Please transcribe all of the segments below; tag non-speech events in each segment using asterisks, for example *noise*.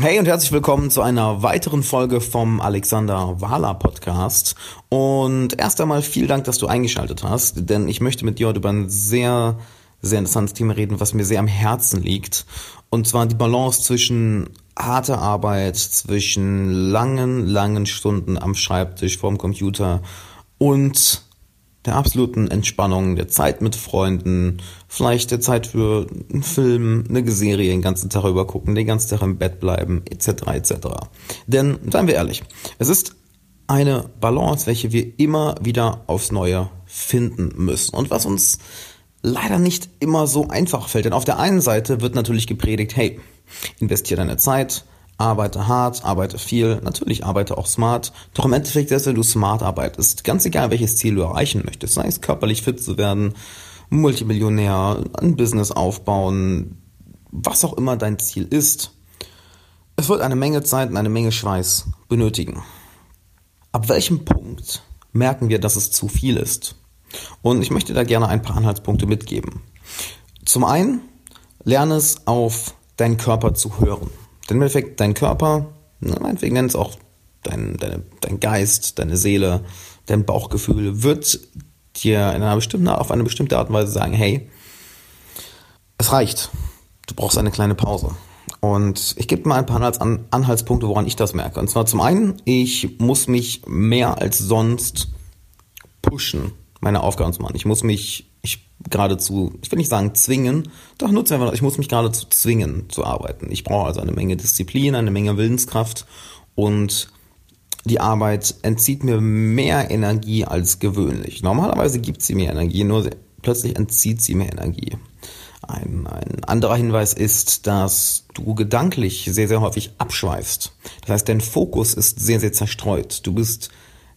Hey und herzlich willkommen zu einer weiteren Folge vom Alexander Wahler Podcast. Und erst einmal vielen Dank, dass du eingeschaltet hast, denn ich möchte mit dir heute über ein sehr, sehr interessantes Thema reden, was mir sehr am Herzen liegt. Und zwar die Balance zwischen harter Arbeit, zwischen langen, langen Stunden am Schreibtisch vorm Computer und der absoluten Entspannung, der Zeit mit Freunden, vielleicht der Zeit für einen Film, eine Serie den ganzen Tag über gucken, den ganzen Tag im Bett bleiben, etc. etc. Denn, seien wir ehrlich, es ist eine Balance, welche wir immer wieder aufs Neue finden müssen und was uns leider nicht immer so einfach fällt. Denn auf der einen Seite wird natürlich gepredigt, hey, investiere deine Zeit, arbeite hart, arbeite viel, natürlich arbeite auch smart. Doch im Endeffekt ist, wenn du smart arbeitest, ganz egal welches Ziel du erreichen möchtest, sei es körperlich fit zu werden, Multimillionär, ein Business aufbauen, was auch immer dein Ziel ist, es wird eine Menge Zeit und eine Menge Schweiß benötigen. Ab welchem Punkt merken wir, dass es zu viel ist? Und ich möchte da gerne ein paar Anhaltspunkte mitgeben. Zum einen, lerne es auf deinen Körper zu hören. Denn im Endeffekt, dein Körper, meinetwegen nennt es auch dein, deine, dein Geist, deine Seele, dein Bauchgefühl, wird dir in einer bestimmten, auf eine bestimmte Art und Weise sagen, hey, es reicht. Du brauchst eine kleine Pause. Und ich gebe mal ein paar Anhaltspunkte, woran ich das merke. Und zwar zum einen, ich muss mich mehr als sonst pushen, meine Aufgaben zu machen. Ich muss mich geradezu, ich will nicht sagen zwingen, doch nutze einfach, ich muss mich geradezu zwingen zu arbeiten. Ich brauche also eine Menge Disziplin, eine Menge Willenskraft und die Arbeit entzieht mir mehr Energie als gewöhnlich. Normalerweise gibt sie mir Energie, nur plötzlich entzieht sie mir Energie. Ein, ein anderer Hinweis ist, dass du gedanklich sehr, sehr häufig abschweifst. Das heißt, dein Fokus ist sehr, sehr zerstreut. Du bist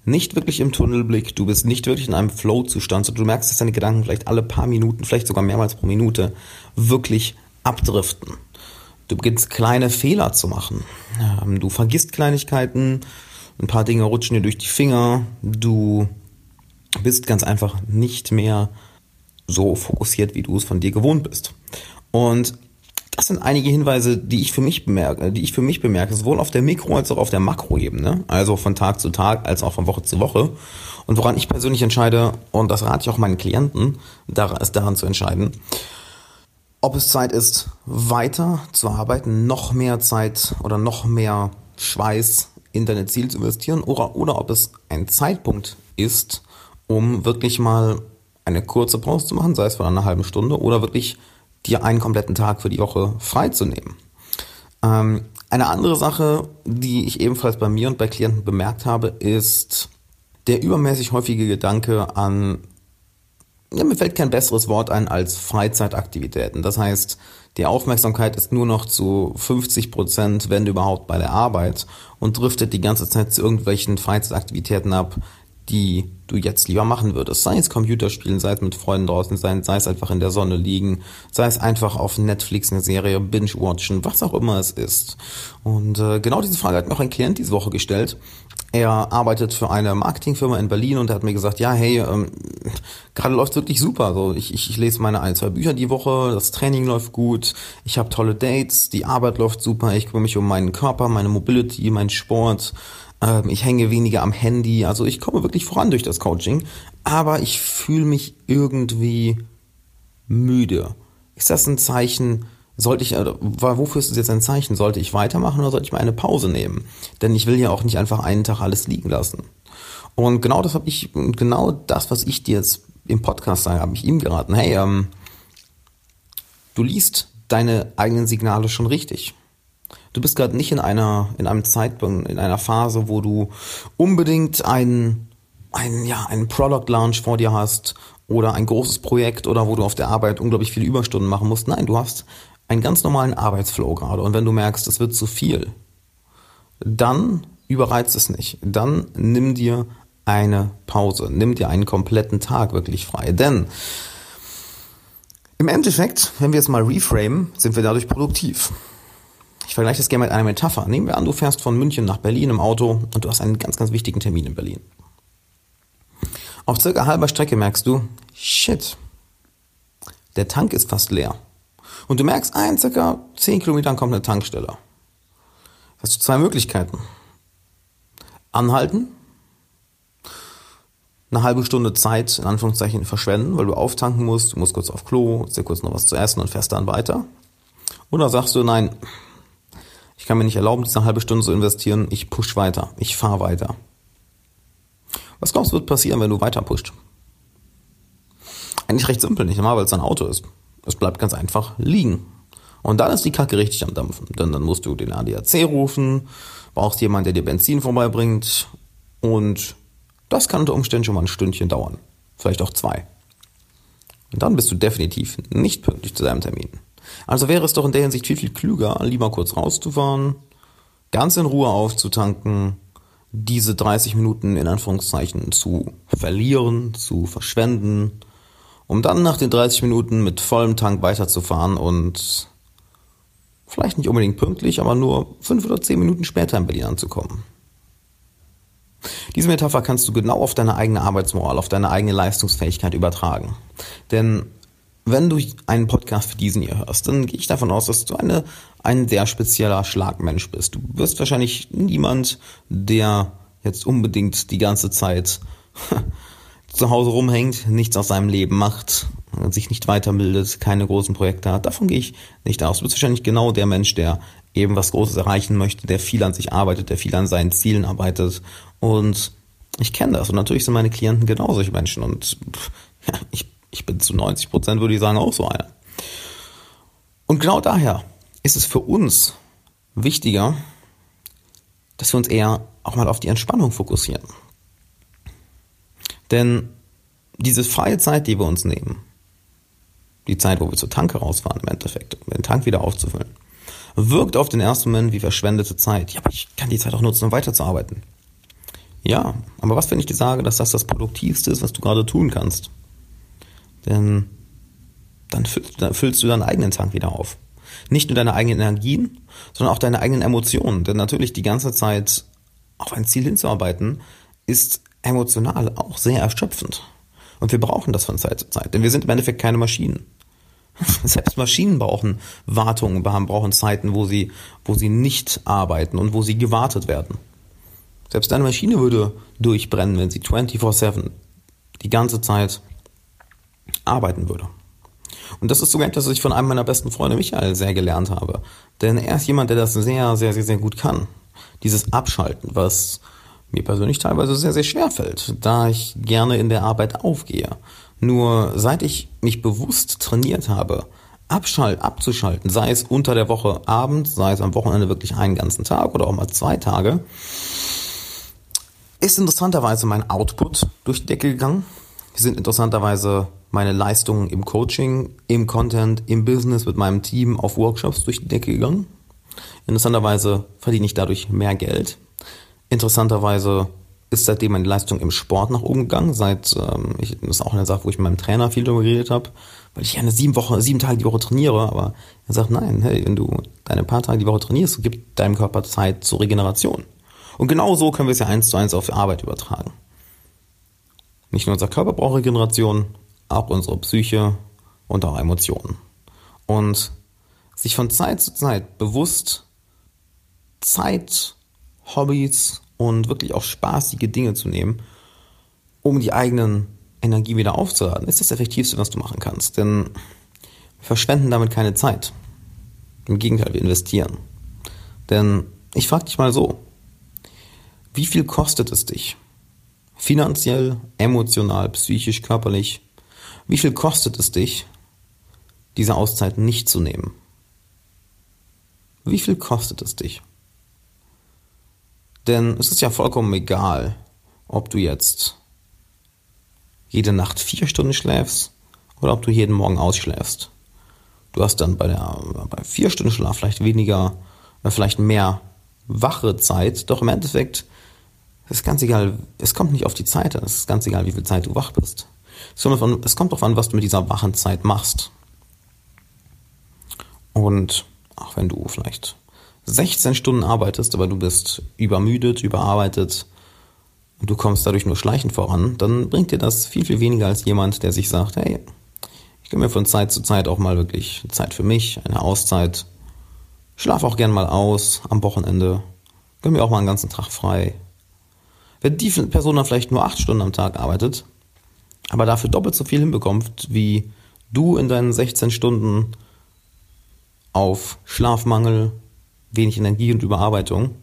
nicht wirklich im Tunnelblick, du bist nicht wirklich in einem Flow-Zustand, sondern du merkst, dass deine Gedanken vielleicht alle paar Minuten, vielleicht sogar mehrmals pro Minute wirklich abdriften. Du beginnst kleine Fehler zu machen. Ähm, du vergisst Kleinigkeiten, ein paar Dinge rutschen dir durch die Finger, du bist ganz einfach nicht mehr so fokussiert, wie du es von dir gewohnt bist. Und das sind einige Hinweise, die ich für mich bemerke, die ich für mich bemerke, sowohl auf der Mikro- als auch auf der Makroebene, also von Tag zu Tag als auch von Woche zu Woche. Und woran ich persönlich entscheide, und das rate ich auch meinen Klienten, ist daran zu entscheiden, ob es Zeit ist, weiter zu arbeiten, noch mehr Zeit oder noch mehr Schweiß in deine Ziele zu investieren, oder, oder ob es ein Zeitpunkt ist, um wirklich mal eine kurze Pause zu machen, sei es von einer halben Stunde, oder wirklich dir einen kompletten Tag für die Woche freizunehmen. Ähm, eine andere Sache, die ich ebenfalls bei mir und bei Klienten bemerkt habe, ist der übermäßig häufige Gedanke an, ja, mir fällt kein besseres Wort ein als Freizeitaktivitäten. Das heißt, die Aufmerksamkeit ist nur noch zu 50 Prozent, wenn überhaupt, bei der Arbeit und driftet die ganze Zeit zu irgendwelchen Freizeitaktivitäten ab, die du jetzt lieber machen würdest. Sei es Computerspielen, sei es mit Freunden draußen sein, sei es einfach in der Sonne liegen, sei es einfach auf Netflix eine Serie binge-watchen, was auch immer es ist. Und äh, genau diese Frage hat mir auch ein Klient diese Woche gestellt. Er arbeitet für eine Marketingfirma in Berlin und er hat mir gesagt, ja, hey, ähm, gerade läuft wirklich super. So, ich, ich, ich lese meine ein, zwei Bücher die Woche, das Training läuft gut, ich habe tolle Dates, die Arbeit läuft super, ich kümmere mich um meinen Körper, meine Mobility, meinen Sport ich hänge weniger am Handy, also ich komme wirklich voran durch das Coaching, aber ich fühle mich irgendwie müde. Ist das ein Zeichen, sollte ich, wofür ist es jetzt ein Zeichen? Sollte ich weitermachen oder sollte ich mal eine Pause nehmen? Denn ich will ja auch nicht einfach einen Tag alles liegen lassen. Und genau das habe ich, genau das, was ich dir jetzt im Podcast sage, habe ich ihm geraten. Hey, ähm, du liest deine eigenen Signale schon richtig. Du bist gerade nicht in einer, in einem Zeitpunkt, in einer Phase, wo du unbedingt einen, einen, ja, einen Product Launch vor dir hast oder ein großes Projekt oder wo du auf der Arbeit unglaublich viele Überstunden machen musst. Nein, du hast einen ganz normalen Arbeitsflow gerade. Und wenn du merkst, es wird zu viel, dann überreizt es nicht. Dann nimm dir eine Pause. Nimm dir einen kompletten Tag wirklich frei. Denn im Endeffekt, wenn wir es mal reframen, sind wir dadurch produktiv. Ich vergleiche das gerne mit einer Metapher. Nehmen wir an, du fährst von München nach Berlin im Auto und du hast einen ganz, ganz wichtigen Termin in Berlin. Auf circa halber Strecke merkst du, shit, der Tank ist fast leer. Und du merkst, ein circa 10 Kilometern kommt eine Tankstelle. hast du zwei Möglichkeiten. Anhalten, eine halbe Stunde Zeit in Anführungszeichen verschwenden, weil du auftanken musst, du musst kurz auf Klo, dir kurz noch was zu essen und fährst dann weiter. Oder sagst du, nein, ich kann mir nicht erlauben, diese halbe Stunde zu investieren, ich push weiter, ich fahre weiter. Was glaubst du wird passieren, wenn du weiter pusht? Eigentlich recht simpel, nicht mal, weil es ein Auto ist. Es bleibt ganz einfach liegen. Und dann ist die Kacke richtig am Dampfen. Denn dann musst du den ADAC rufen, brauchst jemanden, der dir Benzin vorbeibringt. Und das kann unter Umständen schon mal ein Stündchen dauern. Vielleicht auch zwei. Und dann bist du definitiv nicht pünktlich zu deinem Termin. Also wäre es doch in der Hinsicht viel, viel klüger, lieber kurz rauszufahren, ganz in Ruhe aufzutanken, diese 30 Minuten in Anführungszeichen zu verlieren, zu verschwenden, um dann nach den 30 Minuten mit vollem Tank weiterzufahren und vielleicht nicht unbedingt pünktlich, aber nur 5 oder 10 Minuten später in Berlin anzukommen. Diese Metapher kannst du genau auf deine eigene Arbeitsmoral, auf deine eigene Leistungsfähigkeit übertragen. Denn wenn du einen Podcast wie diesen hier hörst, dann gehe ich davon aus, dass du eine, ein sehr spezieller Schlagmensch bist. Du wirst wahrscheinlich niemand, der jetzt unbedingt die ganze Zeit *laughs* zu Hause rumhängt, nichts aus seinem Leben macht, sich nicht weiterbildet, keine großen Projekte hat. Davon gehe ich nicht aus. Du bist wahrscheinlich genau der Mensch, der eben was Großes erreichen möchte, der viel an sich arbeitet, der viel an seinen Zielen arbeitet. Und ich kenne das. Und natürlich sind meine Klienten genau solche Menschen. Und ja, *laughs* ich ich bin zu 90 Prozent, würde ich sagen, auch so einer. Und genau daher ist es für uns wichtiger, dass wir uns eher auch mal auf die Entspannung fokussieren. Denn diese freie Zeit, die wir uns nehmen, die Zeit, wo wir zur Tanke rausfahren im Endeffekt, um den Tank wieder aufzufüllen, wirkt auf den ersten Moment wie verschwendete Zeit. Ja, aber ich kann die Zeit auch nutzen, um weiterzuarbeiten. Ja, aber was, wenn ich dir sage, dass das das Produktivste ist, was du gerade tun kannst? Denn dann füllst, dann füllst du deinen eigenen Tank wieder auf. Nicht nur deine eigenen Energien, sondern auch deine eigenen Emotionen. Denn natürlich die ganze Zeit auf ein Ziel hinzuarbeiten, ist emotional auch sehr erschöpfend. Und wir brauchen das von Zeit zu Zeit, denn wir sind im Endeffekt keine Maschinen. *laughs* Selbst Maschinen brauchen Wartungen, brauchen Zeiten, wo sie, wo sie nicht arbeiten und wo sie gewartet werden. Selbst eine Maschine würde durchbrennen, wenn sie 24-7 die ganze Zeit arbeiten würde. Und das ist sogar etwas, was ich von einem meiner besten Freunde Michael sehr gelernt habe. Denn er ist jemand, der das sehr, sehr, sehr, sehr gut kann. Dieses Abschalten, was mir persönlich teilweise sehr, sehr schwer fällt, da ich gerne in der Arbeit aufgehe. Nur seit ich mich bewusst trainiert habe, Abschalt, abzuschalten, sei es unter der Woche abends, sei es am Wochenende wirklich einen ganzen Tag oder auch mal zwei Tage, ist interessanterweise mein Output durch die Decke gegangen. Sind interessanterweise meine Leistungen im Coaching, im Content, im Business mit meinem Team auf Workshops durch die Decke gegangen. Interessanterweise verdiene ich dadurch mehr Geld. Interessanterweise ist seitdem meine Leistung im Sport nach oben gegangen. Seit ähm, ich, das ist auch eine Sache, wo ich mit meinem Trainer viel darüber geredet habe, weil ich eine sieben Woche, sieben Tage die Woche trainiere. Aber er sagt, nein, hey, wenn du deine paar Tage die Woche trainierst, gibt deinem Körper Zeit zur Regeneration. Und genau so können wir es ja eins zu eins auf die Arbeit übertragen. Nicht nur unser Körper braucht Regeneration, auch unsere Psyche und auch Emotionen. Und sich von Zeit zu Zeit bewusst Zeit, Hobbys und wirklich auch spaßige Dinge zu nehmen, um die eigenen Energie wieder aufzuladen, ist das Effektivste, was du machen kannst. Denn wir verschwenden damit keine Zeit. Im Gegenteil, wir investieren. Denn ich frage dich mal so, wie viel kostet es dich? Finanziell, emotional, psychisch, körperlich, wie viel kostet es dich, diese Auszeit nicht zu nehmen? Wie viel kostet es dich? Denn es ist ja vollkommen egal, ob du jetzt jede Nacht vier Stunden schläfst oder ob du jeden Morgen ausschläfst. Du hast dann bei der bei vier Stunden Schlaf vielleicht weniger, äh, vielleicht mehr wache Zeit, doch im Endeffekt ist ganz egal, es kommt nicht auf die Zeit an, es ist ganz egal, wie viel Zeit du wach bist. Es kommt darauf an, was du mit dieser wachen Zeit machst. Und auch wenn du vielleicht 16 Stunden arbeitest, aber du bist übermüdet, überarbeitet und du kommst dadurch nur schleichend voran, dann bringt dir das viel, viel weniger als jemand, der sich sagt, hey, ich gebe mir von Zeit zu Zeit auch mal wirklich Zeit für mich, eine Auszeit. Schlaf auch gern mal aus am Wochenende. gönn mir auch mal einen ganzen Tag frei. Wenn die Person dann vielleicht nur acht Stunden am Tag arbeitet, aber dafür doppelt so viel hinbekommt, wie du in deinen 16 Stunden auf Schlafmangel, wenig Energie und Überarbeitung,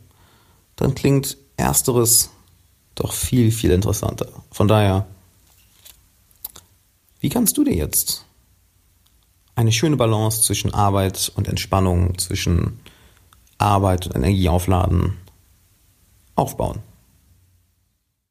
dann klingt ersteres doch viel, viel interessanter. Von daher, wie kannst du dir jetzt eine schöne Balance zwischen Arbeit und Entspannung, zwischen Arbeit und Energieaufladen aufbauen?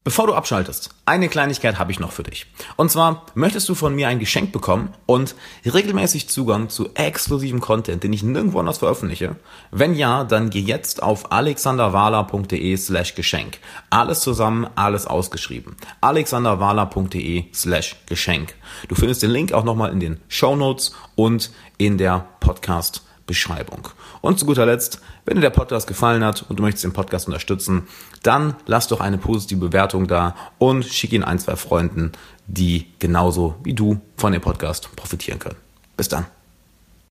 Bevor du abschaltest, eine Kleinigkeit habe ich noch für dich. Und zwar möchtest du von mir ein Geschenk bekommen und regelmäßig Zugang zu exklusivem Content, den ich nirgendwo anders veröffentliche? Wenn ja, dann geh jetzt auf alexanderwala.de slash Geschenk. Alles zusammen, alles ausgeschrieben. alexanderwala.de slash Geschenk. Du findest den Link auch nochmal in den Show Notes und in der Podcast Beschreibung. Und zu guter Letzt, wenn dir der Podcast gefallen hat und du möchtest den Podcast unterstützen, dann lass doch eine positive Bewertung da und schick ihn ein, zwei Freunden, die genauso wie du von dem Podcast profitieren können. Bis dann.